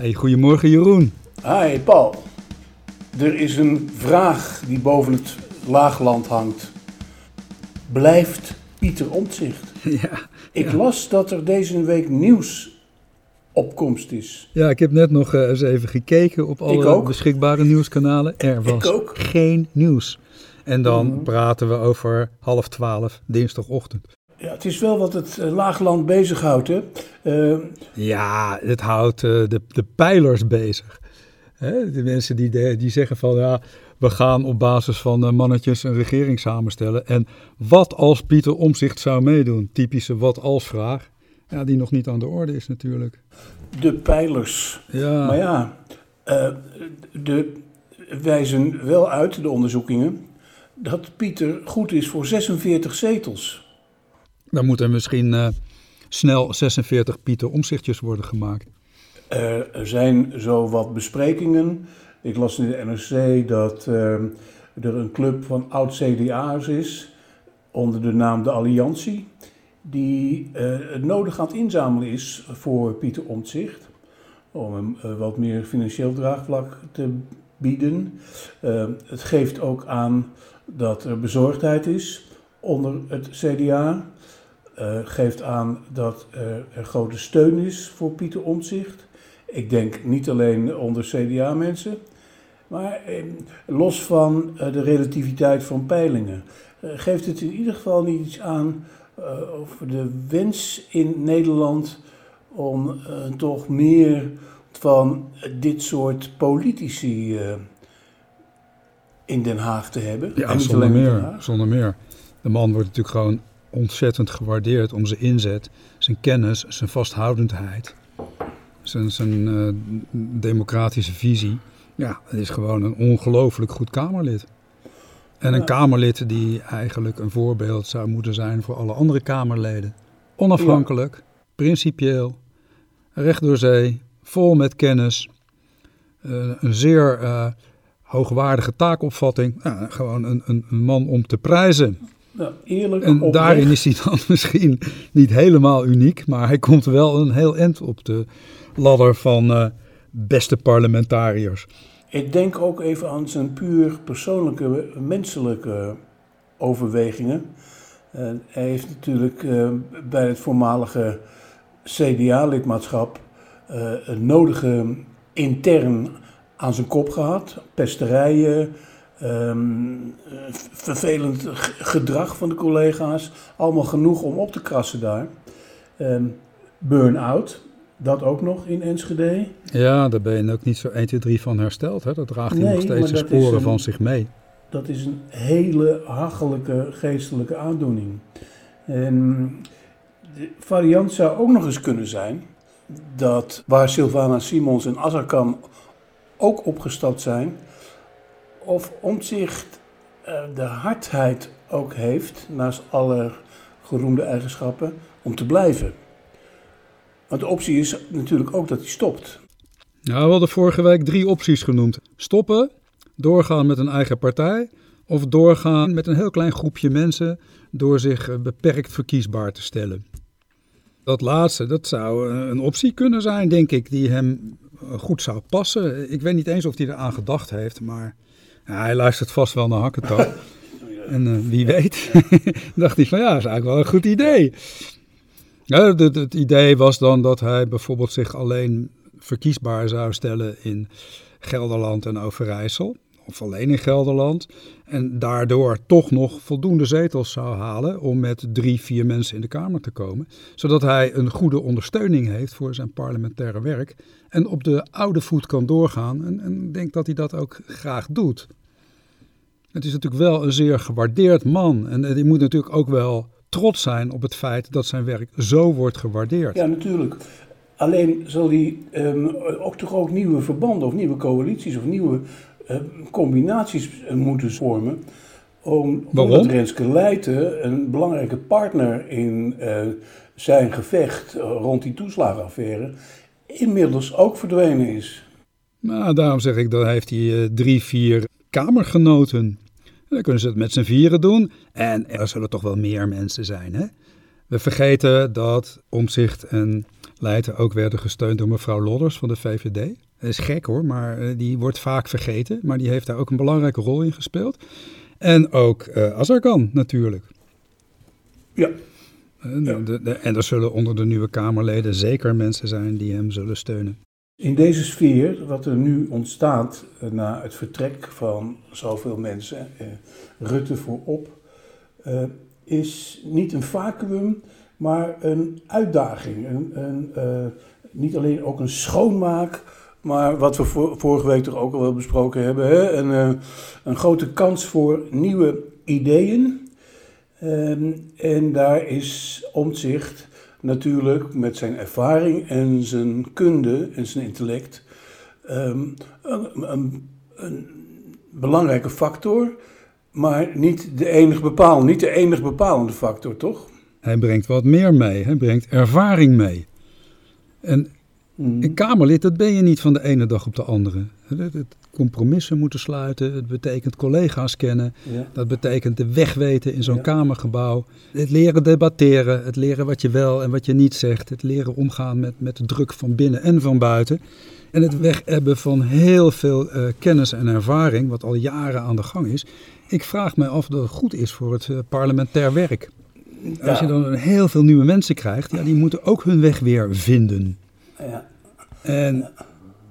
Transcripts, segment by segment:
Hey, goedemorgen Jeroen. Hi Paul. Er is een vraag die boven het laagland hangt. Blijft Pieter Omtzigt? Ja, Ik las dat er deze week nieuws opkomst is. ja ik heb net nog eh, eens even gekeken op alle beschikbare nieuwskanalen. Er was ook. geen nieuws. En dan Mhm. praten we over half twaalf dinsdagochtend. Ja, het is wel wat het eh, laagland bezighoudt. Hè? Eh, Ja, het houdt eh, de, de pijlers bezig. Hè, de mensen die, de- die zeggen van ja, we gaan op basis van mannetjes een regering samenstellen. En wat als Pieter Omzicht zou meedoen? Typische wat als vraag. Ja, die nog niet aan de orde is natuurlijk. de pijlers. Ja, Maar ja, de wijzen wel uit, de onderzoekingen, dat Pieter goed is voor 46 zetels. Dan moeten misschien eh, snel 46 Pieter Omzichtjes worden gemaakt. Er zijn zo wat besprekingen. Ik las in de NRC dat eh, er een club van oud-CDA'ers is, onder de naam de Alliantie, die eh, het nodig aan het inzamelen is voor Pieter Omtzigt. Om hem eh, wat meer financieel draagvlak te bieden. Eh, het geeft ook aan dat er bezorgdheid is onder het CDA. Eh, geeft aan dat er, er grote steun is voor Pieter Omtzigt. Ik denk niet alleen onder CDA-mensen, maar eh, los van eh, de relativiteit van peilingen, eh, geeft het in ieder geval niet iets aan eh, over de wens in Nederland om eh, toch meer van dit soort politici eh, in Den Haag te hebben. Ja, zonder meer, zonder meer. De man wordt natuurlijk gewoon ontzettend gewaardeerd om zijn inzet, zijn kennis, zijn vasthoudendheid, zijn, zijn eh, democratische visie. Ja, het is gewoon een ongelooflijk goed Kamerlid. En een. Kamerlid die eigenlijk een voorbeeld zou moeten zijn voor alle andere Kamerleden. Onafhankelijk, principieel, recht door zee, vol met kennis, eh, een zeer eh, hoogwaardige taakopvatting. Ja, gewoon een, een, een man om te prijzen. Nou, eerlijk, En oprecht. daarin is hij dan misschien niet helemaal uniek, maar hij komt wel een heel eind op de ladder van eh, beste parlementariërs. Ik denk ook even aan zijn puur persoonlijke, menselijke overwegingen. Eh, hij heeft natuurlijk eh, bij het voormalige CDA-lidmaatschap het nodige intern aan zijn kop gehad. Pesterijen, ehm, eh, vervelend gedrag van de collega's. Allemaal genoeg om op te krassen daar. Ehm, Burn-out, dat ook nog in Enschede. Ja, daar ben je ook niet zo 1, 2, 3 van hersteld. Hè? Dat draagt hij Nee, nog steeds de sporen een- van zich mee. Dat is een hele hachelijke geestelijke aandoening. En de variant zou ook nog eens kunnen zijn dat waar Sylvana Simons en Azarkan ook opgestapt zijn, of Omtzigt eh, de hardheid ook heeft, naast alle geroemde eigenschappen, om te blijven. Want de optie is natuurlijk ook dat hij stopt. Nou, we hadden vorige week drie opties genoemd. Stoppen, doorgaan met een eigen partij of doorgaan met een heel klein groepje mensen door zich eh, beperkt verkiesbaar te stellen. Dat laatste, dat zou eh, een optie kunnen zijn, denk ik, die hem goed zou passen. Ik weet niet eens of hij eraan gedacht heeft, maar hij luistert vast wel naar Hakketak. En eh, wie weet, dacht hij van ja, dat is eigenlijk wel een goed idee. Ja, het- het idee was dan dat hij bijvoorbeeld zich alleen verkiesbaar zou stellen in Gelderland en Overijssel. Of alleen in Gelderland. En daardoor toch nog voldoende zetels zou halen om met drie, vier mensen in de Kamer te komen. Zodat hij een goede ondersteuning heeft voor zijn parlementaire werk. En op de oude voet kan doorgaan. En, en ik denk dat hij dat ook graag doet. Het is natuurlijk wel een zeer gewaardeerd man. En hij moet natuurlijk ook wel trots zijn op het feit dat zijn werk zo wordt gewaardeerd. Ja, natuurlijk. Alleen zal hij ehm, ook toch ook nieuwe verbanden of nieuwe coalities of nieuwe eh, combinaties eh, moeten vormen. Om, Waarom? Omdat Renske Leijten een belangrijke partner in eh, zijn gevecht eh, rond die toeslagenaffaire inmiddels ook verdwenen is. Nou, daarom zeg ik, dan heeft hij eh, drie, vier kamergenoten. En dan kunnen ze het met z'n vieren doen. En er zullen toch wel meer mensen zijn, hè? We vergeten dat Omzicht en Leijten ook werden gesteund door mevrouw Lodders van de VVD. Dat is gek hoor, maar eh, die wordt vaak vergeten. Maar die heeft daar ook een belangrijke rol in gespeeld. En ook uh, Azarkan natuurlijk. Ja. Ja. De, de, en er zullen onder de nieuwe Kamerleden zeker mensen zijn die hem zullen steunen. In deze sfeer, wat er nu ontstaat na het vertrek van zoveel mensen, Rutte voorop, is niet een vacuüm, maar een uitdaging. Een, een, niet alleen ook een schoonmaak, maar wat we vorige week toch ook al wel besproken hebben. Hè? Een, een grote kans voor nieuwe ideeën. Um, en daar is Omtzigt natuurlijk met zijn ervaring en zijn kunde en zijn intellect um, een, een, een belangrijke factor. Maar niet de enige bepalende, niet de enige bepalende factor, toch? Hij brengt wat meer mee. Hij brengt ervaring mee. En mm. een Kamerlid, dat ben je niet van de ene dag op de andere. Het compromissen moeten sluiten. Het betekent collega's kennen. Ja. Dat betekent de weg weten in zo'n ja. Kamergebouw. Het leren debatteren. Het leren wat je wel en wat je niet zegt. Het leren omgaan met, met de druk van binnen en van buiten. En het weghebben van heel veel uh, kennis en ervaring, wat al jaren aan de gang is. Ik vraag me af dat het goed is voor het uh, parlementair werk. Ja. Als je dan heel veel nieuwe mensen krijgt, ja, die moeten ook hun weg weer vinden. Ja. En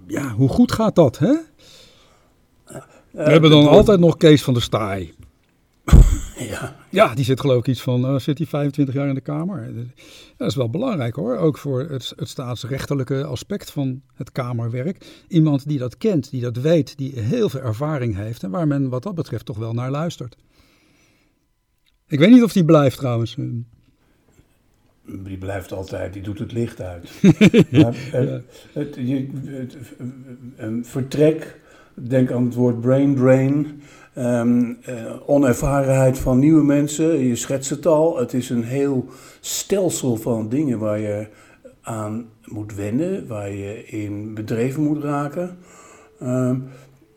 ja, hoe goed gaat dat, hè? We hebben dan altijd nog Kees van der Staaij. Ja. ja, die zit geloof ik iets van, uh, zit hij 25 jaar in de Kamer. Dat is wel belangrijk hoor, ook voor het, het staatsrechtelijke aspect van het Kamerwerk. Iemand die dat kent, die dat weet, die heel veel ervaring heeft en waar men wat dat betreft toch wel naar luistert. Ik weet niet of die blijft trouwens. Die blijft altijd, die doet het licht uit. maar, het, het, je, het, een vertrek, denk aan het woord brain drain. Um, uh, onervarenheid van nieuwe mensen, je schetst het al. Het is een heel stelsel van dingen waar je aan moet wennen, waar je in bedreven moet raken. Um,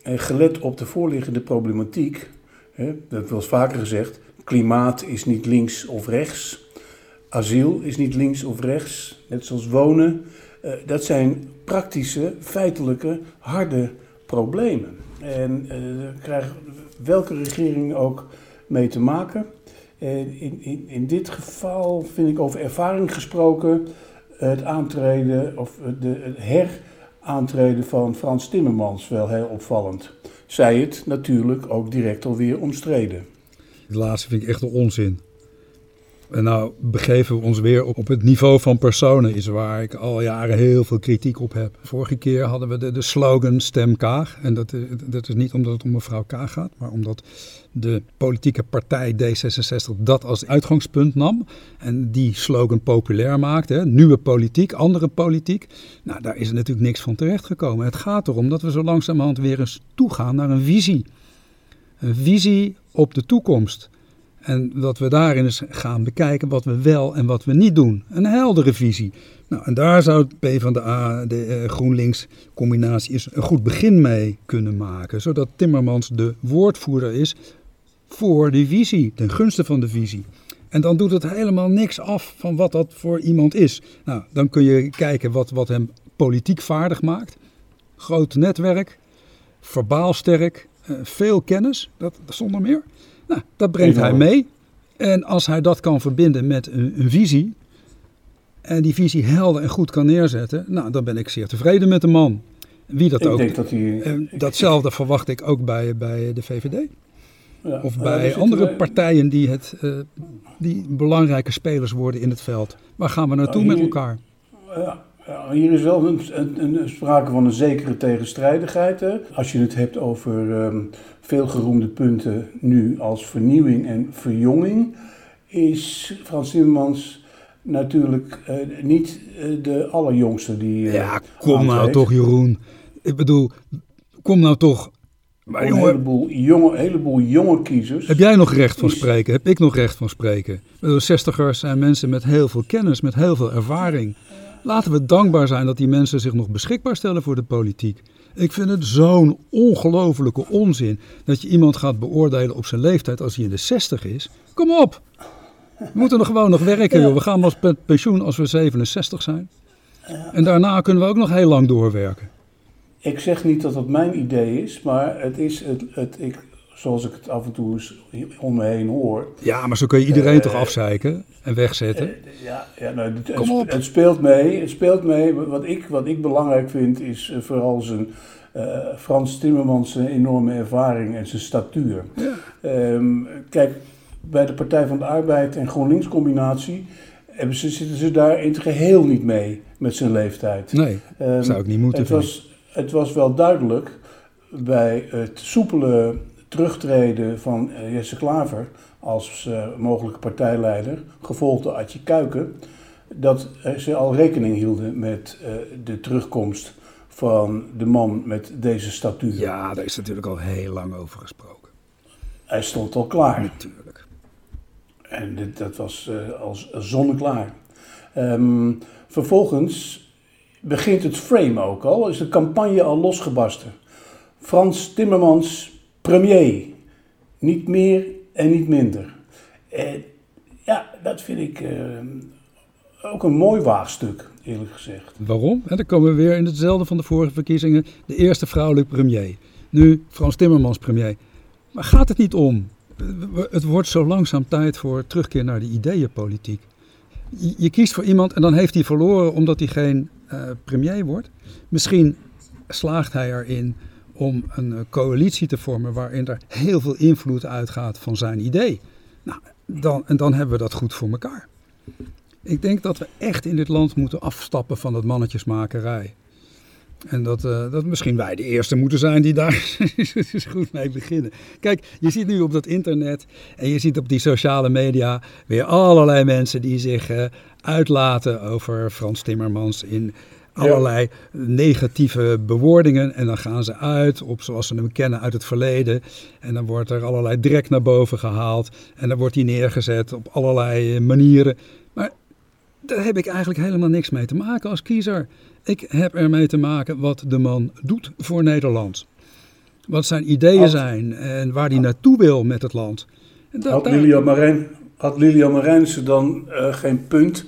en gelet op de voorliggende problematiek, hè, dat eens vaker gezegd, klimaat is niet links of rechts, asiel is niet links of rechts, net zoals wonen. Uh, dat zijn praktische, feitelijke, harde problemen. En uh, daar krijgt welke regering ook mee te maken. En in, in, in dit geval vind ik over ervaring gesproken het aantreden of de, het heraantreden van Frans Timmermans wel heel opvallend. Zij het natuurlijk ook direct alweer omstreden. Het laatste vind ik echt een onzin. En nou begeven we ons weer op, het niveau van personen, is waar ik al jaren heel veel kritiek op heb. Vorige keer hadden we de, slogan Stem Kaag. En dat, dat is niet omdat het om mevrouw Kaag gaat, maar omdat de politieke partij D66 dat als uitgangspunt nam. En die slogan populair maakte. Hè. Nieuwe politiek, andere politiek. Nou, daar is natuurlijk niks van terechtgekomen. Het gaat erom dat we zo langzamerhand weer eens toegaan naar een visie. Een visie op de toekomst. En dat we daarin eens gaan bekijken wat we wel en wat we niet doen. Een heldere visie. Nou, en daar zou het PvdA, de uh, GroenLinks combinatie, is een goed begin mee kunnen maken. Zodat Timmermans de woordvoerder is voor die visie, ten gunste van de visie. En dan doet het helemaal niks af van wat dat voor iemand is. Nou, dan kun je kijken wat, wat hem politiek vaardig maakt. Groot netwerk, verbaal sterk, uh, veel kennis, dat, zonder meer. Nou, dat brengt hij mee. En als hij dat kan verbinden met een, een, visie, en die visie helder en goed kan neerzetten, nou, dan ben ik zeer tevreden met de man. Wie dat ik ook. Denk dat hij, en datzelfde ik, verwacht ik ook bij, bij de VVD. Ja, of bij uh, andere wij... partijen die, het, uh, die belangrijke spelers worden in het veld. Waar gaan we naartoe hier, met elkaar? Ja, hier is wel een, een, een, sprake van een zekere tegenstrijdigheid. Hè? Als je het hebt over um, veelgeroemde punten nu als vernieuwing en verjonging, is Frans Timmermans natuurlijk uh, niet de allerjongste die. ja, kom aantreedt. nou toch, Jeroen. Ik bedoel, kom nou toch. Maar een heleboel jonge, heleboel jonge kiezers. Heb jij nog recht van spreken? Heb ik nog recht van spreken? Zestigers zijn mensen met heel veel kennis, met heel veel ervaring. Laten we dankbaar zijn dat die mensen zich nog beschikbaar stellen voor de politiek. Ik vind het zo'n ongelofelijke onzin dat je iemand gaat beoordelen op zijn leeftijd als hij in de 60 is. Kom op! We moeten nog gewoon nog werken, joh. We gaan pas met pensioen als we 67 zijn. En daarna kunnen we ook nog heel lang doorwerken. Ik zeg niet dat dat mijn idee is, maar het is het, het ik, zoals ik het af en toe eens om me heen hoor. Ja, maar zo kun je iedereen toch afzeiken en wegzetten? Eh, ja, ja nou, het, Kom op. het speelt mee. Het speelt mee. Wat ik, wat ik belangrijk vind is eh, vooral zijn eh, Frans Timmermans zijn enorme ervaring en zijn statuur. Ja. Ehm, kijk, bij de Partij van de Arbeid en GroenLinks combinatie hebben ze, zitten ze daar in het geheel niet mee met zijn leeftijd. Nee, Ehm, zou ik niet moeten het was, het was wel duidelijk bij het soepele terugtreden van eh, Jesse Klaver als eh, mogelijke partijleider, gevolgd door Adje Kuiken, dat eh, ze al rekening hielden met de terugkomst van de man met deze statuur. Ja, daar is natuurlijk al heel lang over gesproken. Hij stond al klaar. Natuurlijk. En dit, dat was als zonneklaar. Ehm, vervolgens begint het frame ook al, is de campagne al losgebarsten. Frans Timmermans, premier. Niet meer en niet minder. En ja, dat vind ik eh, ook een mooi waagstuk, eerlijk gezegd. Waarom? En dan komen we weer in hetzelfde van de vorige verkiezingen. De eerste vrouwelijke premier. Nu Frans Timmermans premier. Maar gaat het niet om? Het wordt zo langzaam tijd voor terugkeer naar de ideeënpolitiek. Je, je kiest voor iemand en dan heeft hij verloren omdat hij geen eh, premier wordt. Misschien slaagt hij erin om een eh, coalitie te vormen waarin er heel veel invloed uitgaat van zijn idee. Nou, dan, en dan hebben we dat goed voor elkaar. Ik denk dat we echt in dit land moeten afstappen van het mannetjesmakerij. En dat, eh, dat misschien wij de eerste moeten zijn die daar goed mee beginnen. Kijk, je ziet nu op dat internet en je ziet op die sociale media weer allerlei mensen die zich eh, uitlaten over Frans Timmermans in allerlei negatieve bewoordingen. En dan gaan ze uit op zoals ze hem kennen uit het verleden. En dan wordt er allerlei drek naar boven gehaald. En dan wordt hij neergezet op allerlei eh, manieren. Maar daar heb ik eigenlijk helemaal niks mee te maken als kiezer. Ik heb ermee te maken wat de man doet voor Nederland. Wat zijn ideeën zijn en waar hij naartoe wil met het land. Dat- Had Lilian, Marijn, had Marijnissen dan eh, geen punt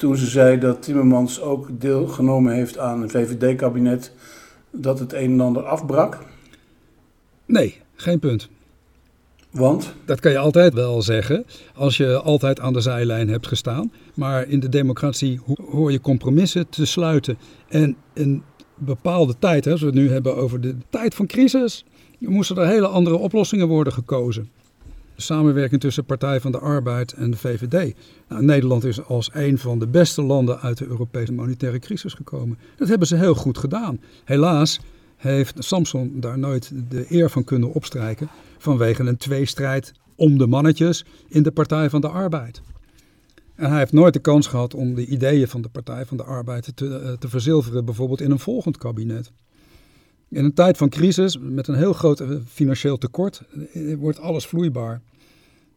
toen ze zei dat Timmermans ook deelgenomen heeft aan een VVD-kabinet dat het een en ander afbrak? Nee, geen punt. Want Dat kan je altijd wel zeggen als je altijd aan de zijlijn hebt gestaan. Maar in de democratie ho- hoor je compromissen te sluiten. En een bepaalde tijd, hè, als we het nu hebben over de tijd van crisis, moesten er hele andere oplossingen worden gekozen. Samenwerking tussen Partij van de Arbeid en de VVD. Nou, Nederland is als een van de beste landen uit de Europese monetaire crisis gekomen. Dat hebben ze heel goed gedaan. Helaas heeft Samson daar nooit de eer van kunnen opstrijken vanwege een tweestrijd om de mannetjes in de Partij van de Arbeid. En hij heeft nooit de kans gehad om de ideeën van de Partij van de Arbeid te, eh, te verzilveren, bijvoorbeeld in een volgend kabinet. In een tijd van crisis, met een heel groot eh, financieel tekort, eh, wordt alles vloeibaar.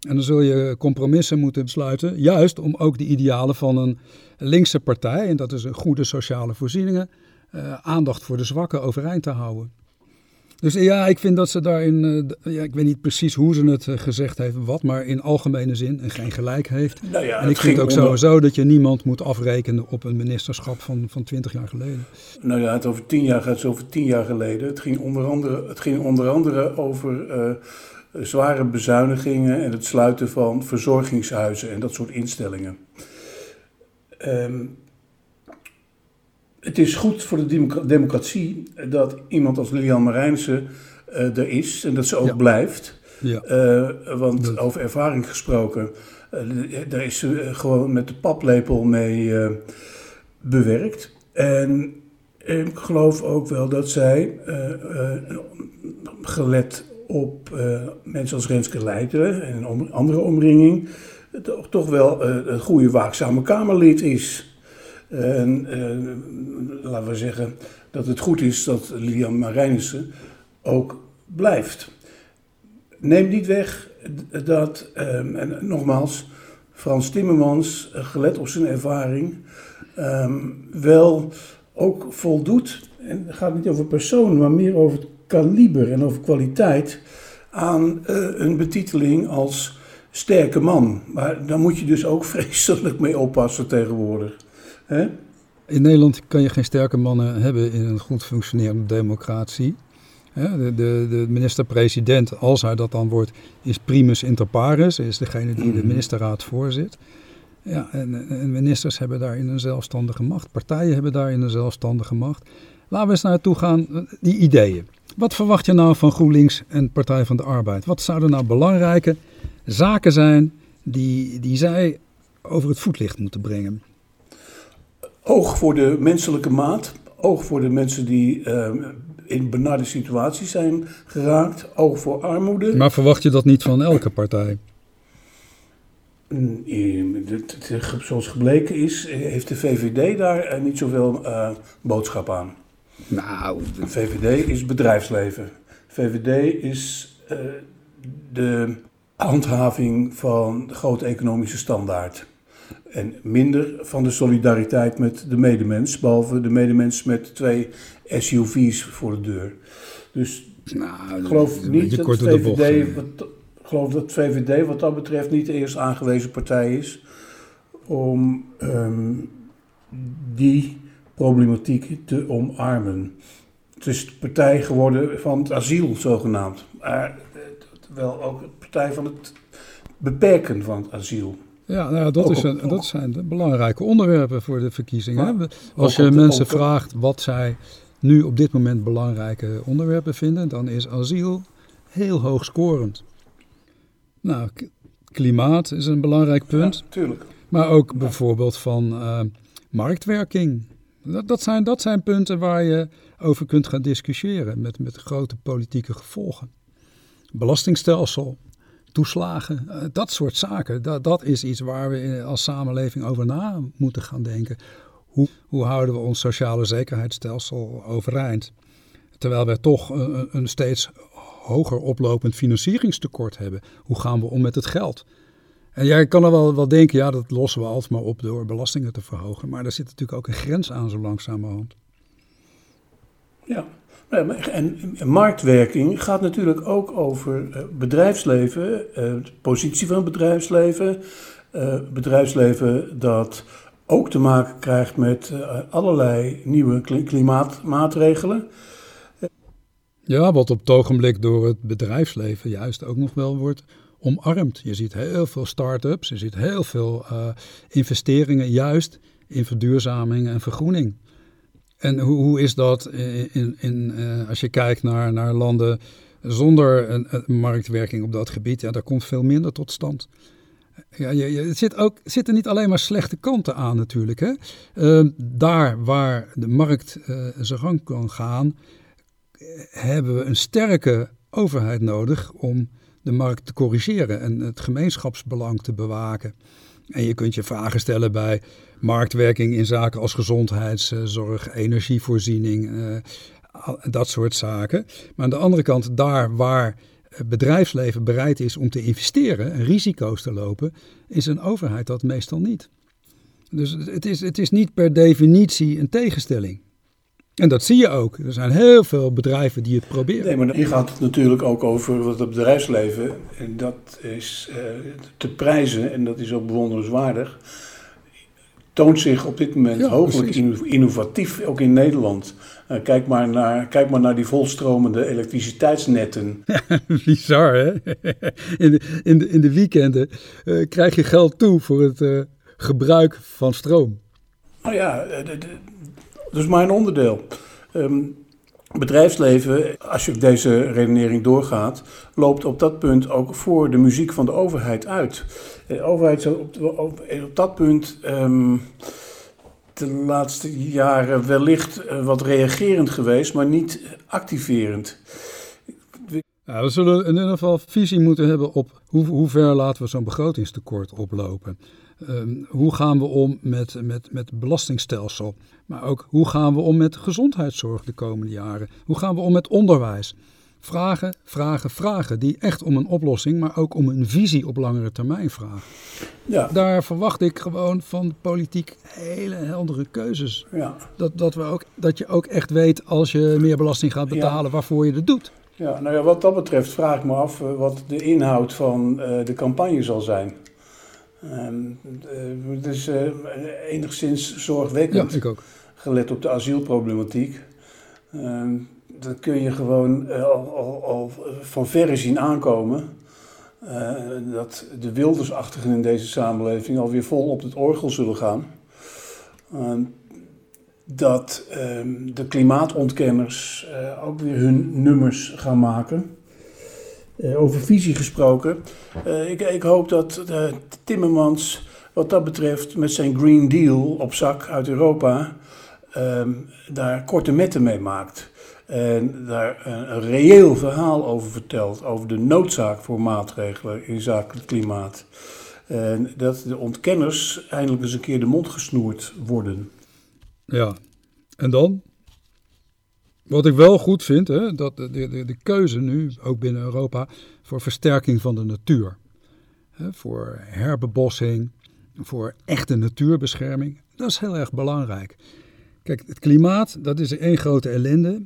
En dan zul je compromissen moeten besluiten, juist om ook de idealen van een linkse partij, en dat is goede sociale voorzieningen, eh, aandacht voor de zwakken overeind te houden. Dus ja, ik vind dat ze daarin, eh, ja, ik weet niet precies hoe ze het eh, gezegd heeft, wat, maar in algemene zin en geen gelijk heeft. nou ja, en ik vind ook onder- sowieso dat je niemand moet afrekenen op een ministerschap van, van 20 jaar geleden. Nou ja, het over tien jaar gaat het over tien jaar geleden. Het ging onder andere, het ging onder andere over eh, zware bezuinigingen en het sluiten van verzorgingshuizen en dat soort instellingen. Ehm, het is goed voor de democ- democratie dat iemand als Lilian Marijnse eh, er is en dat ze ook Ja. blijft. Ja, Eh, want Dat- over ervaring gesproken, eh, daar is ze gewoon met de paplepel mee bewerkt. En ik geloof ook wel dat zij, gelet op mensen als Renske Leijten en een om- andere omringing, toch, wel een goede waakzame Kamerlid is. En eh, laten we zeggen dat het goed is dat Lilian Marijnissen ook blijft. Neem niet weg dat, ehm, en nogmaals, Frans Timmermans, eh, gelet op zijn ervaring, ehm, wel ook voldoet, en het gaat niet over personen, maar meer over het kaliber en over kwaliteit, aan eh, een betiteling als sterke man. Maar daar moet je dus ook vreselijk mee oppassen tegenwoordig. Hè? In Nederland kan je geen sterke mannen hebben in een goed functionerende democratie. De, de, de minister-president, als hij dat dan wordt, is primus inter pares, is degene die de mhm. ministerraad voorzit. Ja, en, en, ministers hebben daarin een zelfstandige macht. Partijen hebben daarin een zelfstandige macht. Laten we eens naartoe gaan, die ideeën. Wat verwacht je nou van GroenLinks en Partij van de Arbeid? Wat zouden nou belangrijke zaken zijn die, die zij over het voetlicht moeten brengen? Oog voor de menselijke maat. Oog voor de mensen die uh, in benarde situaties zijn geraakt. Oog voor armoede. Maar verwacht je dat niet van elke partij? Mm, zoals gebleken is, heeft de VVD daar eh, niet zoveel uh, boodschap aan. Nou, de VVD is bedrijfsleven. VVD is uh, de handhaving van de grote economische standaard. En minder van de solidariteit met de medemens, behalve de medemens met twee SUV's voor de deur. Dus nou, ik geloof niet dat de VVD, wat, geloof dat VVD wat dat betreft niet de eerste aangewezen partij is om um, die problematiek te omarmen. Het is de partij geworden van het asiel, zogenaamd. Maar wel ook de partij van het beperken van het asiel. Ja, nou, dat, is een, dat zijn de belangrijke onderwerpen voor de verkiezingen. Als je mensen vraagt wat zij nu op dit moment belangrijke onderwerpen vinden, dan is asiel heel hoog scorend. Nou, klimaat is een belangrijk punt. Ja, tuurlijk. Maar ook bijvoorbeeld van uh, marktwerking. Dat, dat, zijn, dat zijn punten waar je over kunt gaan discussiëren met, met grote politieke gevolgen. Belastingstelsel, toeslagen, uh, dat soort zaken. Dat, dat is iets waar we als samenleving over na moeten gaan denken. Hoe, hoe houden we ons sociale zekerheidsstelsel overeind? Terwijl we toch een, een steeds hoger oplopend financieringstekort hebben. Hoe gaan we om met het geld? En jij kan er wel, wel denken, ja, dat lossen we altijd maar op door belastingen te verhogen. Maar daar zit natuurlijk ook een grens aan zo langzamerhand. Ja, en marktwerking gaat natuurlijk ook over eh, bedrijfsleven, eh, de positie van het bedrijfsleven. Eh, bedrijfsleven dat ook te maken krijgt met allerlei nieuwe klimaatmaatregelen. Ja, wat op het ogenblik door het bedrijfsleven juist ook nog wel wordt omarmd. Je ziet heel veel start-ups, je ziet heel veel investeringen juist in verduurzaming en vergroening. En hoe, hoe is dat in, in, uh, als je kijkt naar, naar landen zonder een, marktwerking op dat gebied? Ja, daar komt veel minder tot stand. Ja, je, het zit ook, zitten niet alleen maar slechte kanten aan natuurlijk. Hè? Uh, daar waar de markt uh, zijn gang kan gaan, hebben we een sterke overheid nodig om de markt te corrigeren en het gemeenschapsbelang te bewaken. En je kunt je vragen stellen bij marktwerking in zaken als gezondheidszorg, energievoorziening, uh, dat soort zaken. Maar aan de andere kant, daar waar het bedrijfsleven bereid is om te investeren en risico's te lopen, is een overheid dat meestal niet. Dus het is, het is niet per definitie een tegenstelling. En dat zie je ook. Er zijn heel veel bedrijven die het proberen. Nee, maar hier gaat het natuurlijk ook over het bedrijfsleven. En dat is te prijzen en dat is ook bewonderenswaardig. Toont zich op dit moment ja, hooglijk innovatief, ook in Nederland. Uh, kijk, maar naar, kijk maar naar die volstromende elektriciteitsnetten. Bizar, hè? In de, in de, in de weekenden uh, krijg je geld toe voor het gebruik van stroom. Nou ja, dat is maar een onderdeel. Um, bedrijfsleven, als je deze redenering doorgaat, loopt op dat punt ook voor de muziek van de overheid uit. De overheid is op, op, dat punt um, de laatste jaren wellicht uh, wat reagerend geweest, maar niet activerend. We zullen in ieder geval visie moeten hebben op hoe, hoe ver laten we zo'n begrotingstekort oplopen. Um, hoe gaan we om met, met, met belastingstelsel? Maar ook hoe gaan we om met gezondheidszorg de komende jaren? Hoe gaan we om met onderwijs? Vragen, vragen, vragen die echt om een oplossing, maar ook om een visie op langere termijn vragen. Ja. Daar verwacht ik gewoon van de politiek hele heldere keuzes. Ja. Dat, dat, we ook, dat je ook echt weet als je meer belasting gaat betalen waarvoor je het doet. Ja, nou ja, wat dat betreft vraag ik me af eh, wat de inhoud van uh, de campagne zal zijn. Ehm, het is enigszins zorgwekkend. Ja, ik ook. Gelet op de asielproblematiek. Ehm, dat kun je gewoon al, al, al, van verre zien aankomen. dat de wildersachtigen in deze samenleving alweer vol op het orgel zullen gaan. Ehm, dat de klimaatontkenners ook weer hun nummers gaan maken. Uh, over visie gesproken. Uh, ik, ik, hoop dat Timmermans wat dat betreft met zijn Green Deal op zak uit Europa um, daar korte metten mee maakt. En daar een, een, reëel verhaal over vertelt, over de noodzaak voor maatregelen in zaken het klimaat. En dat de ontkenners eindelijk eens een keer de mond gesnoerd worden. Ja, en dan? Wat ik wel goed vind, hè, dat de, de, de keuze nu, ook binnen Europa, voor versterking van de natuur. Hè, voor herbebossing, voor echte natuurbescherming. Dat is heel erg belangrijk. Kijk, het klimaat, dat is één grote ellende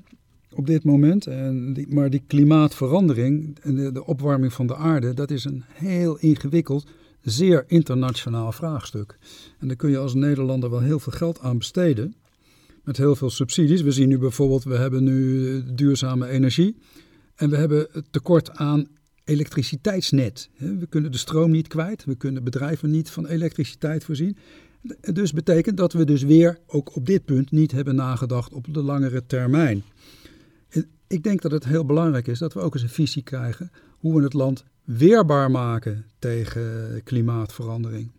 op dit moment. En maar die klimaatverandering en de, de opwarming van de aarde, dat is een heel ingewikkeld zeer internationaal vraagstuk. En daar kun je als Nederlander wel heel veel geld aan besteden. Met heel veel subsidies. We zien nu bijvoorbeeld, we hebben nu duurzame energie. En we hebben tekort aan elektriciteitsnet. We kunnen de stroom niet kwijt. We kunnen bedrijven niet van elektriciteit voorzien. Dus betekent dat we dus weer ook op dit punt niet hebben nagedacht op de langere termijn. Ik denk dat het heel belangrijk is dat we ook eens een visie krijgen hoe we het land weerbaar maken tegen klimaatverandering.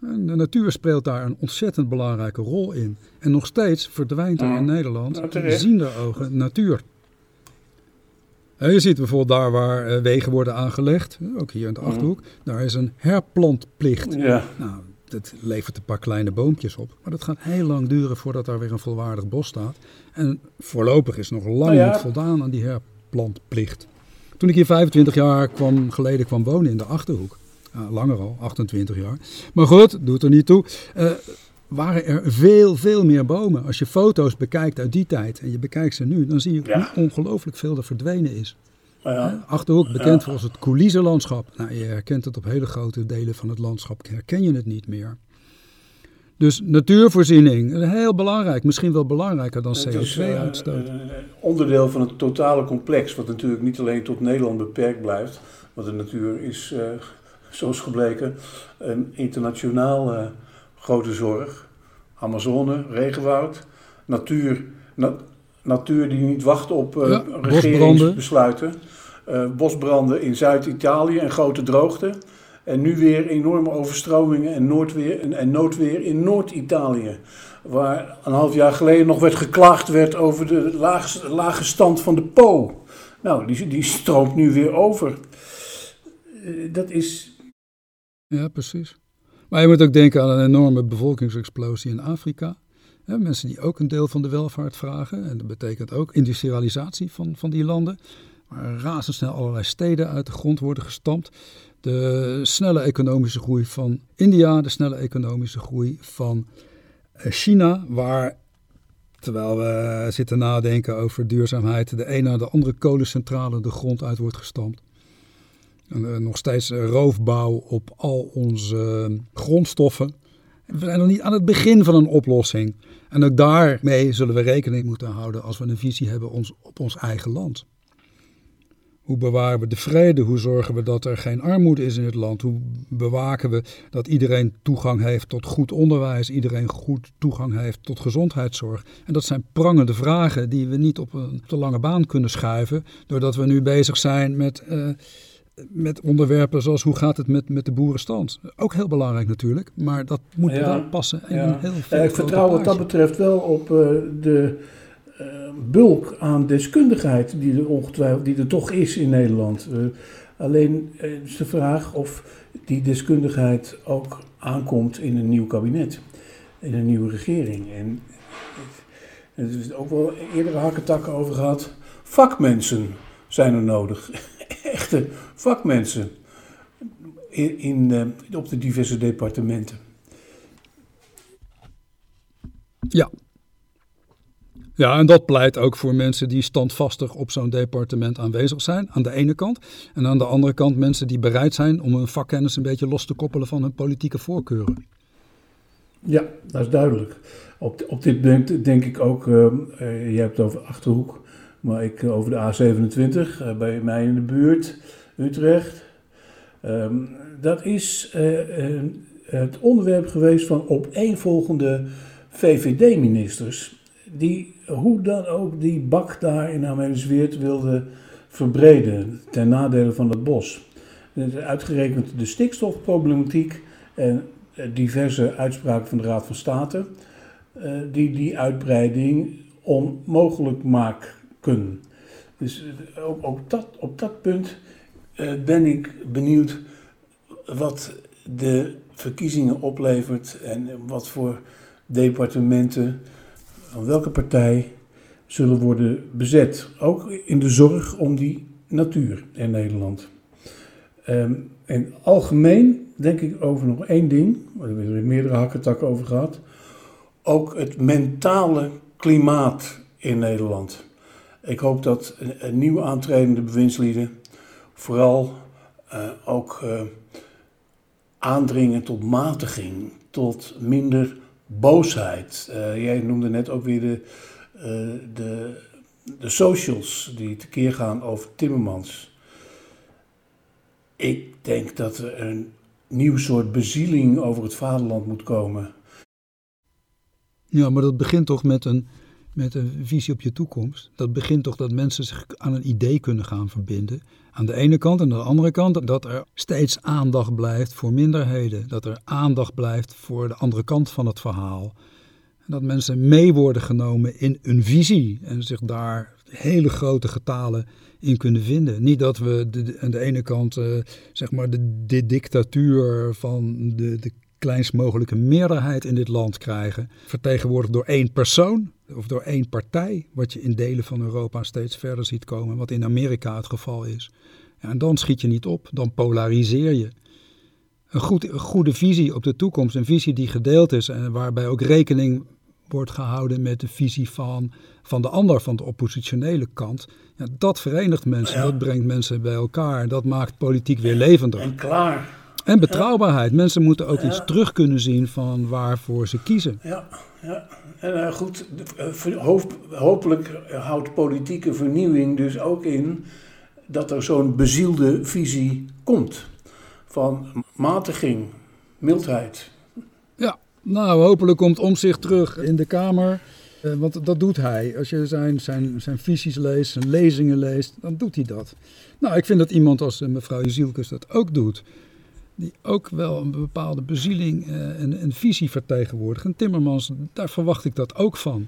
En de natuur speelt daar een ontzettend belangrijke rol in. En nog steeds verdwijnt er in Nederland ziende ogen natuur. En je ziet bijvoorbeeld daar waar eh, wegen worden aangelegd, ook hier in de Achterhoek, daar is een herplantplicht. Ja. Nou, dat levert een paar kleine boompjes op. Maar dat gaat heel lang duren voordat daar weer een volwaardig bos staat. En voorlopig is nog lang nou niet voldaan aan die herplantplicht. Toen ik hier 25 jaar kwam, geleden kwam wonen in de Achterhoek, langer al, 28 jaar. Maar goed, doet er niet toe. Uh, waren er veel, veel meer bomen. Als je foto's bekijkt uit die tijd en je bekijkt ze nu, dan zie je hoe ongelooflijk veel er verdwenen is. Ja. Achterhoek, bekend ja. als het coulissenlandschap. Nou, je herkent het op hele grote delen van het landschap, herken je het niet meer. Dus natuurvoorziening, heel belangrijk, misschien wel belangrijker dan CO2-uitstoot. Uh, onderdeel van het totale complex, wat natuurlijk niet alleen tot Nederland beperkt blijft. Want de natuur is, uh, zoals gebleken, een internationaal uh, grote zorg. Amazone, regenwoud, natuur, na, natuur die niet wacht op uh, ja, regeringsbesluiten. bosbranden in Zuid-Italië en grote droogte. En nu weer enorme overstromingen en, noordweer, en, en noodweer in Noord-Italië. Waar een half jaar geleden nog werd geklaagd werd over de lage, lage stand van de Po. Nou, die, die stroomt nu weer over. Dat is. Ja, precies. Maar je moet ook denken aan een enorme bevolkingsexplosie in Afrika. mensen die ook een deel van de welvaart vragen. En dat betekent ook industrialisatie van, van die landen. Waar razendsnel allerlei steden uit de grond worden gestampt de snelle economische groei van India, de snelle economische groei van eh, China, waar terwijl we zitten nadenken over duurzaamheid, de een na de andere kolencentrale de grond uit wordt gestampt. En, uh, nog steeds roofbouw op al onze uh, grondstoffen. We zijn nog niet aan het begin van een oplossing. En ook daarmee zullen we rekening moeten houden als we een visie hebben ons, op ons eigen land. Hoe bewaren we de vrede? Hoe zorgen we dat er geen armoede is in het land? Hoe bewaken we dat iedereen toegang heeft tot goed onderwijs, iedereen goed toegang heeft tot gezondheidszorg? En dat zijn prangende vragen die we niet op, een, de lange baan kunnen schuiven, doordat we nu bezig zijn met, uh, met onderwerpen zoals hoe gaat het met, met de boerenstand. Ook heel belangrijk natuurlijk, maar dat moet ja, wel passen. In ja. een heel ja, ik vertrouw wat dat betreft wel op uh, de uh, bulk aan deskundigheid die er ongetwijfeld die er toch is in Nederland. Uh, alleen is de vraag of die deskundigheid ook aankomt in een nieuw kabinet, in een nieuwe regering. En er is ook wel eerdere hakketakken over gehad. Vakmensen zijn er nodig. Echte vakmensen in, in, uh, op de diverse departementen. Ja, Ja, en dat pleit ook voor mensen die standvastig op zo'n departement aanwezig zijn, aan de ene kant. En aan de andere kant mensen die bereid zijn om hun vakkennis een beetje los te koppelen van hun politieke voorkeuren. Ja, dat is duidelijk. Op, op dit punt denk ik ook, uh, je hebt het over Achterhoek, maar ik over de A27 uh, bij mij in de buurt, Utrecht. Um, dat is uh, het onderwerp geweest van opeenvolgende VVD-ministers. Die hoe dan ook die bak daar in Amelisweert wilden verbreden ten nadele van het bos. Uitgerekend de stikstofproblematiek en diverse uitspraken van de Raad van State die die uitbreiding onmogelijk maken. Dus ook, ook dat, op dat punt ben ik benieuwd wat de verkiezingen oplevert en wat voor departementen van welke partij zullen worden bezet. Ook in de zorg om die natuur in Nederland. Um, en algemeen denk ik over nog één ding, waar we er meerdere hakketakken over gehad. Ook het mentale klimaat in Nederland. Ik hoop dat nieuw aantredende bewindslieden vooral uh, ook uh, aandringen tot matiging, tot minder boosheid. Uh, jij noemde net ook weer de, de, de socials die tekeer gaan over Timmermans. Ik denk dat er een nieuw soort bezieling over het vaderland moet komen. Ja, maar dat begint toch met een, met een visie op je toekomst. Dat begint toch dat mensen zich aan een idee kunnen gaan verbinden. Aan de ene kant en aan de andere kant dat er steeds aandacht blijft voor minderheden. Dat er aandacht blijft voor de andere kant van het verhaal. Dat mensen mee worden genomen in een visie en zich daar hele grote getalen in kunnen vinden. Niet dat we de, aan de ene kant uh, zeg maar de, de, dictatuur van de, de kleinst mogelijke meerderheid in dit land krijgen, vertegenwoordigd door één persoon of door één partij, wat je in delen van Europa steeds verder ziet komen, wat in Amerika het geval is. Ja, en dan schiet je niet op, dan polariseer je. Een, goed, een goede visie op de toekomst, een visie die gedeeld is en waarbij ook rekening wordt gehouden met de visie van, van de ander, van de oppositionele kant. Ja, dat verenigt mensen, dat brengt mensen bij elkaar, dat maakt politiek weer levendig. En klaar. En betrouwbaarheid. Mensen moeten ook iets terug kunnen zien van waarvoor ze kiezen. Ja, ja. En uh, goed, uh, hoop, hopelijk houdt politieke vernieuwing dus ook in dat er zo'n bezielde visie komt. Van matiging, mildheid. Ja, nou hopelijk komt om zich terug in de Kamer. Uh, want dat doet hij. Als je zijn, zijn, zijn visies leest, zijn lezingen leest, dan doet hij dat. Nou, ik vind dat iemand als mevrouw Jezielkes dat ook doet die ook wel een bepaalde bezieling uh, en, visie vertegenwoordigen. En Timmermans, daar verwacht ik dat ook van.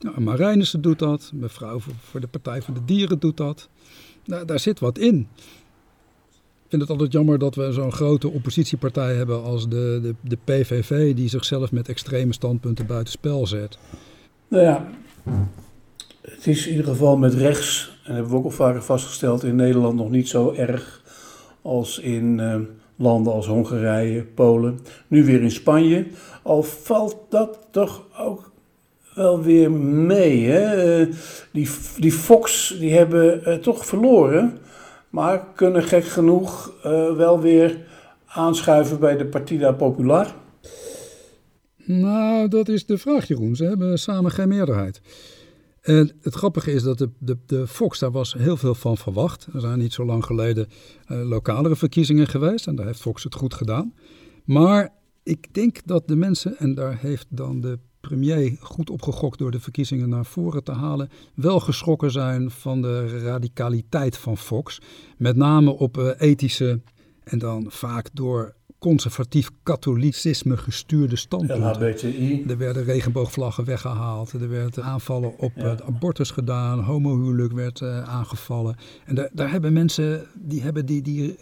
Nou, Marijnissen doet dat, mevrouw voor, de Partij van de Dieren doet dat. Daar, daar zit wat in. Ik vind het altijd jammer dat we zo'n grote oppositiepartij hebben als de, de, de PVV, die zichzelf met extreme standpunten buitenspel zet. Nou ja, het is in ieder geval met rechts, en hebben we ook al vaker vastgesteld, in Nederland nog niet zo erg als in uh, landen als Hongarije, Polen, nu weer in Spanje. Al valt dat toch ook wel weer mee. Hè? Die, die Fox die hebben uh, toch verloren, maar kunnen gek genoeg uh, wel weer aanschuiven bij de Partida Popular. Nou, dat is de vraag, Jeroen. Ze hebben samen geen meerderheid. En het grappige is dat de, de, de Fox, daar was heel veel van verwacht. Er zijn niet zo lang geleden uh, lokalere verkiezingen geweest en daar heeft Fox het goed gedaan. Maar ik denk dat de mensen, en daar heeft dan de premier goed op gegokt door de verkiezingen naar voren te halen, wel geschrokken zijn van de radicaliteit van Fox. Met name op uh, ethische en dan vaak door conservatief katholicisme gestuurde standpunten. LHBTI. Er werden regenboogvlaggen weggehaald. Er werden aanvallen op ja. abortus gedaan. Homohuwelijk werd uh, aangevallen. En daar, daar hebben mensen, die, hebben die, die,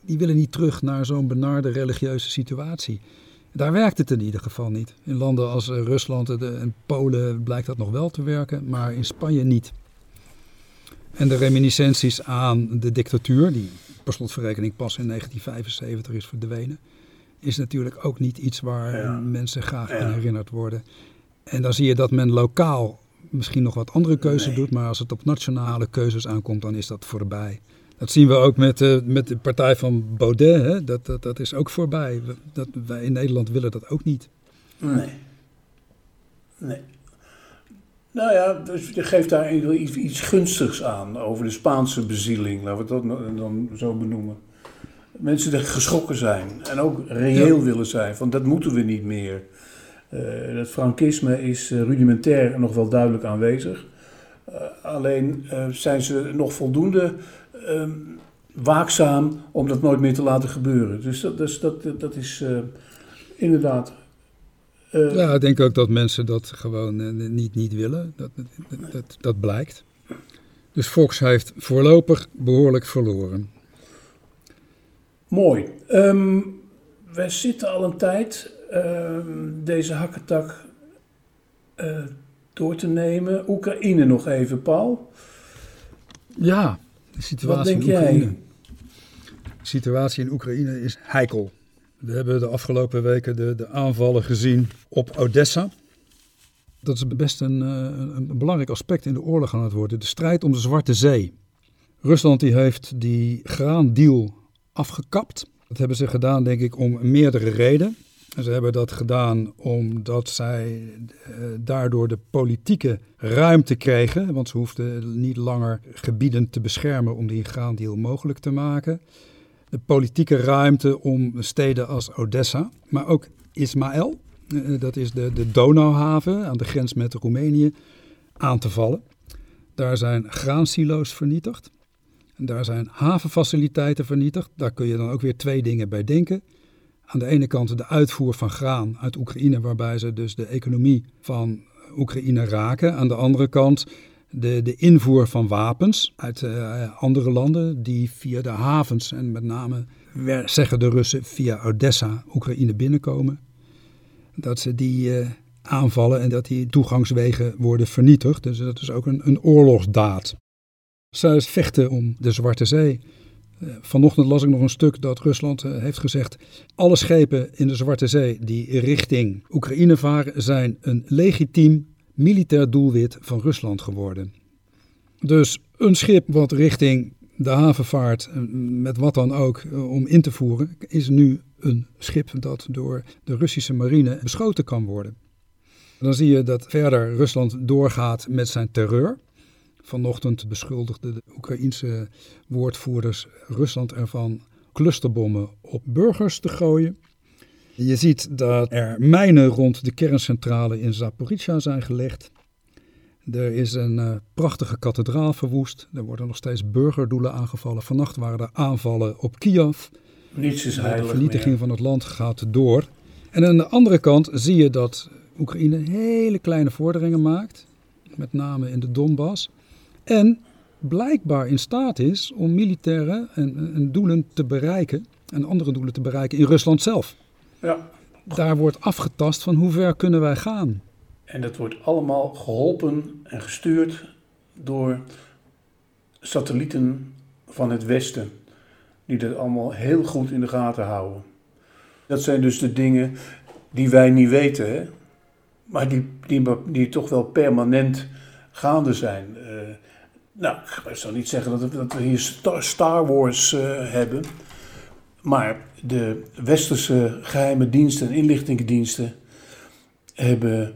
die willen niet terug naar zo'n benarde religieuze situatie. Daar werkt het in ieder geval niet. In landen als uh, Rusland en Polen blijkt dat nog wel te werken, maar in Spanje niet. En de reminiscenties aan de dictatuur, die per slotverrekening pas in 1975 is verdwenen, is natuurlijk ook niet iets waar ja. mensen graag aan herinnerd worden. En dan zie je dat men lokaal misschien nog wat andere keuzes doet, maar als het op nationale keuzes aankomt, dan is dat voorbij. Dat zien we ook met, uh, met de partij van Baudet. Hè? Dat, dat, dat is ook voorbij. Dat, wij in Nederland willen dat ook niet. Nee. Nee. Nou ja, dus je geeft daar iets, iets gunstigs aan over de Spaanse bezieling, laten we dat dan zo benoemen. Mensen die geschrokken zijn en ook reëel willen zijn, van dat moeten we niet meer. Uh, het frankisme is uh, rudimentair nog wel duidelijk aanwezig. Uh, alleen zijn ze nog voldoende ehm, waakzaam om dat nooit meer te laten gebeuren. Dus dat, dus dat, dat is inderdaad uh, ja, ik denk ook dat mensen dat gewoon uh, niet, niet willen. Dat, dat, dat, blijkt. Dus Fox heeft voorlopig behoorlijk verloren. Mooi. Um, we zitten al een tijd um, deze hakketak uh, door te nemen. Oekraïne nog even, Paul. Ja, de situatie in Oekraïne. Jij? De situatie in Oekraïne is heikel. We hebben de afgelopen weken de, de aanvallen gezien op Odessa. Dat is best een, eh, een, een, belangrijk aspect in de oorlog aan het worden. De strijd om de Zwarte Zee. Rusland die heeft die graandeal afgekapt. Dat hebben ze gedaan, denk ik, om meerdere redenen. Ze hebben dat gedaan omdat zij eh, daardoor de politieke ruimte kregen. Want ze hoefden niet langer gebieden te beschermen om die graandeal mogelijk te maken politieke ruimte om steden als Odessa, maar ook Ismaël, eh, dat is de, de Donauhaven aan de grens met Roemenië, aan te vallen. Daar zijn graansilo's vernietigd. En daar zijn havenfaciliteiten vernietigd. Daar kun je dan ook weer twee dingen bij denken. Aan de ene kant de uitvoer van graan uit Oekraïne, waarbij ze dus de economie van Oekraïne raken. Aan de andere kant de, de invoer van wapens uit uh, andere landen die via de havens en met name zeggen de Russen via Odessa Oekraïne binnenkomen. Dat ze die uh, aanvallen en dat die toegangswegen worden vernietigd. Dus dat is ook een, een oorlogsdaad. Zij vechten om de Zwarte Zee. Uh, vanochtend las ik nog een stuk dat Rusland heeft gezegd: alle schepen in de Zwarte Zee die richting Oekraïne varen zijn een legitiem militair doelwit van Rusland geworden. Dus een schip wat richting de haven vaart, eh, met wat dan ook, eh, om in te voeren, is nu een schip dat door de Russische marine beschoten kan worden. Dan zie je dat verder Rusland doorgaat met zijn terreur. Vanochtend beschuldigden de Oekraïense woordvoerders Rusland ervan clusterbommen op burgers te gooien. Je ziet dat er mijnen rond de kerncentrale in Zaporizhia zijn gelegd. Er is een uh, prachtige kathedraal verwoest. Er worden nog steeds burgerdoelen aangevallen. Vannacht waren er aanvallen op Kiev. Niets is heilig De vernietiging van het land gaat door. En aan de andere kant zie je dat Oekraïne hele kleine vorderingen maakt. Met name in de Donbass. En blijkbaar in staat is om militaire en, en doelen te bereiken. En andere doelen te bereiken in Rusland zelf. Ja. Daar wordt afgetast van hoe ver kunnen wij gaan. En dat wordt allemaal geholpen en gestuurd door satellieten van het Westen. Die dat allemaal heel goed in de gaten houden. Dat zijn dus de dingen die wij niet weten, hè? maar die, die, die toch wel permanent gaande zijn. Uh, nou, ik zou niet zeggen dat we, dat we hier Star Wars uh, hebben. Maar de westerse geheime diensten en inlichtingendiensten hebben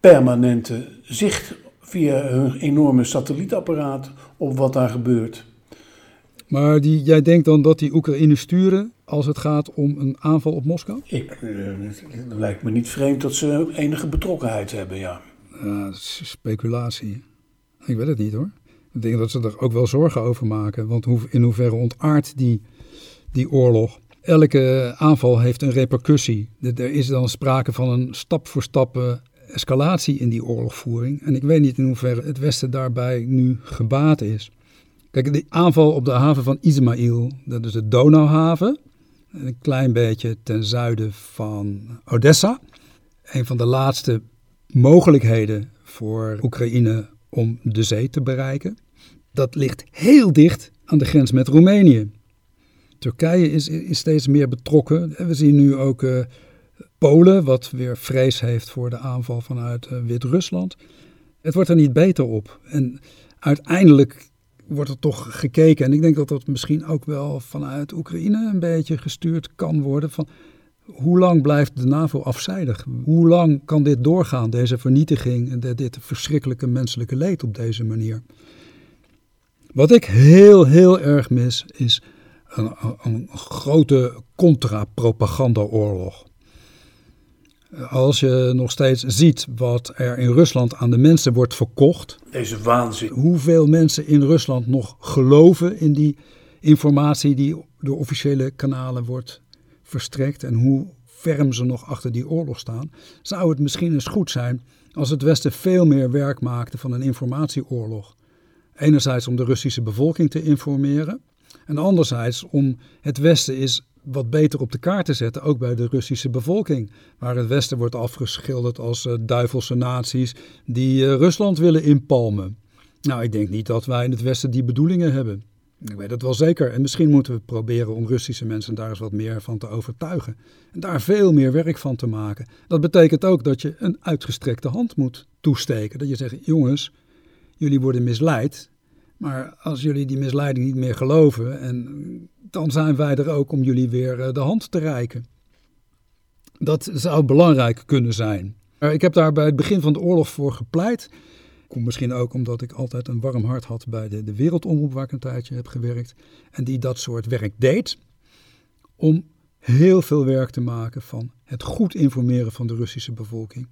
permanente zicht via hun enorme satellietapparaat op wat daar gebeurt. Maar die, jij denkt dan dat die Oekraïne sturen als het gaat om een aanval op Moskou? Ik, uh, het lijkt me niet vreemd dat ze enige betrokkenheid hebben, ja. ja dat is speculatie. Ik weet het niet hoor. Ik denk dat ze er ook wel zorgen over maken. Want in hoeverre ontaart die die oorlog. Elke aanval heeft een repercussie. Er is dan sprake van een stap voor stap eh, escalatie in die oorlogvoering. En ik weet niet in hoeverre het Westen daarbij nu gebaat is. Kijk, de aanval op de haven van Ismail, dat is de Donauhaven. Een klein beetje ten zuiden van Odessa. Een van de laatste mogelijkheden voor Oekraïne om de zee te bereiken. Dat ligt heel dicht aan de grens met Roemenië. Turkije is, is steeds meer betrokken. We zien nu ook uh, Polen, wat weer vrees heeft voor de aanval vanuit uh, Wit-Rusland. Het wordt er niet beter op. En uiteindelijk wordt er toch gekeken. En ik denk dat dat misschien ook wel vanuit Oekraïne een beetje gestuurd kan worden. Van hoe lang blijft de NAVO afzijdig? Hoe lang kan dit doorgaan, deze vernietiging en dit verschrikkelijke menselijke leed op deze manier? Wat ik heel, heel erg mis, is een, een grote contra-propaganda-oorlog. Als je nog steeds ziet wat er in Rusland aan de mensen wordt verkocht. Deze waanzin. Hoeveel mensen in Rusland nog geloven in die informatie die door officiële kanalen wordt verstrekt. En hoe ferm ze nog achter die oorlog staan. Zou het misschien eens goed zijn als het Westen veel meer werk maakte van een informatieoorlog. Enerzijds om de Russische bevolking te informeren. En anderzijds om het Westen is wat beter op de kaart te zetten, ook bij de Russische bevolking. Waar het Westen wordt afgeschilderd als uh, duivelse naties die uh, Rusland willen inpalmen. Nou, ik denk niet dat wij in het Westen die bedoelingen hebben. Ik weet het wel zeker. En misschien moeten we proberen om Russische mensen daar eens wat meer van te overtuigen. En daar veel meer werk van te maken. Dat betekent ook dat je een uitgestrekte hand moet toesteken. Dat je zegt, jongens, jullie worden misleid. Maar als jullie die misleiding niet meer geloven, en dan zijn wij er ook om jullie weer eh, de hand te reiken. Dat zou belangrijk kunnen zijn. Ik heb daar bij het begin van de oorlog voor gepleit. Komt misschien ook omdat ik altijd een warm hart had bij de, de Wereldomroep, waar ik een tijdje heb gewerkt. En die dat soort werk deed. Om heel veel werk te maken van het goed informeren van de Russische bevolking.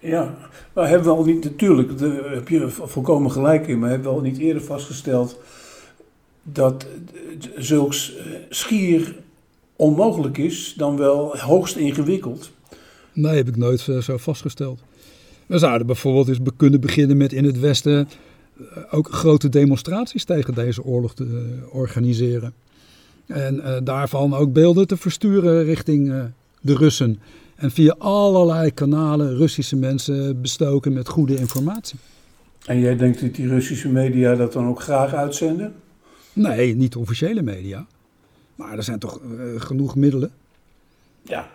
Ja, maar hebben we al niet, natuurlijk, daar heb je volkomen gelijk in, maar hebben we al niet eerder vastgesteld dat zulks eh, schier onmogelijk is, dan wel hoogst ingewikkeld? Nee, heb ik nooit eh, zo vastgesteld. We zouden bijvoorbeeld eens kunnen beginnen met in het Westen eh, ook grote demonstraties tegen deze oorlog te organiseren. En daarvan ook beelden te versturen richting de Russen. En via allerlei kanalen Russische mensen bestoken met goede informatie. En jij denkt dat die Russische media dat dan ook graag uitzenden? Nee, niet de officiële media. Maar er zijn toch uh, genoeg middelen. Ja.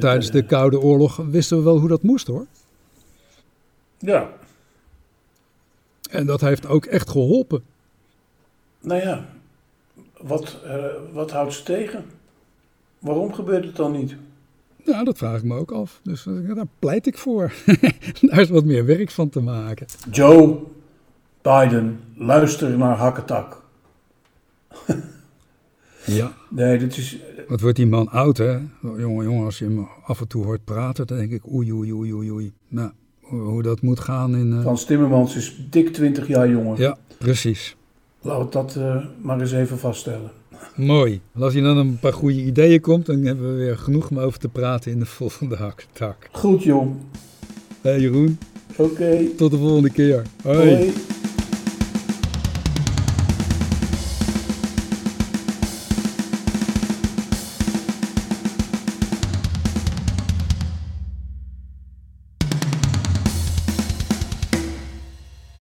Tijdens de Koude Oorlog wisten we wel hoe dat moest hoor. Ja. En dat heeft ook echt geholpen. Nou ja, wat, uh, wat houdt ze tegen? Waarom gebeurt het dan niet? Ja, dat vraag ik me ook af. Dus uh, daar pleit ik voor. daar is wat meer werk van te maken. Joe Biden, luister naar Hakketak. ja. Nee, dit is... Wat wordt die man oud, hè? Jongen, jongen, als je hem af en toe hoort praten, dan denk ik oei, oei, oei, oei, oei. Nou, hoe dat moet gaan in... Uh... Frans Timmermans is dik 20 jaar jonger. Ja, precies. Laten we dat uh, maar eens even vaststellen. Mooi. Als je dan een paar goede ideeën komt, dan hebben we weer genoeg om over te praten in de volgende haktak. Goed, jong. Hey, Jeroen. Oké. Okay. Tot de volgende keer. Hoi. Hoi.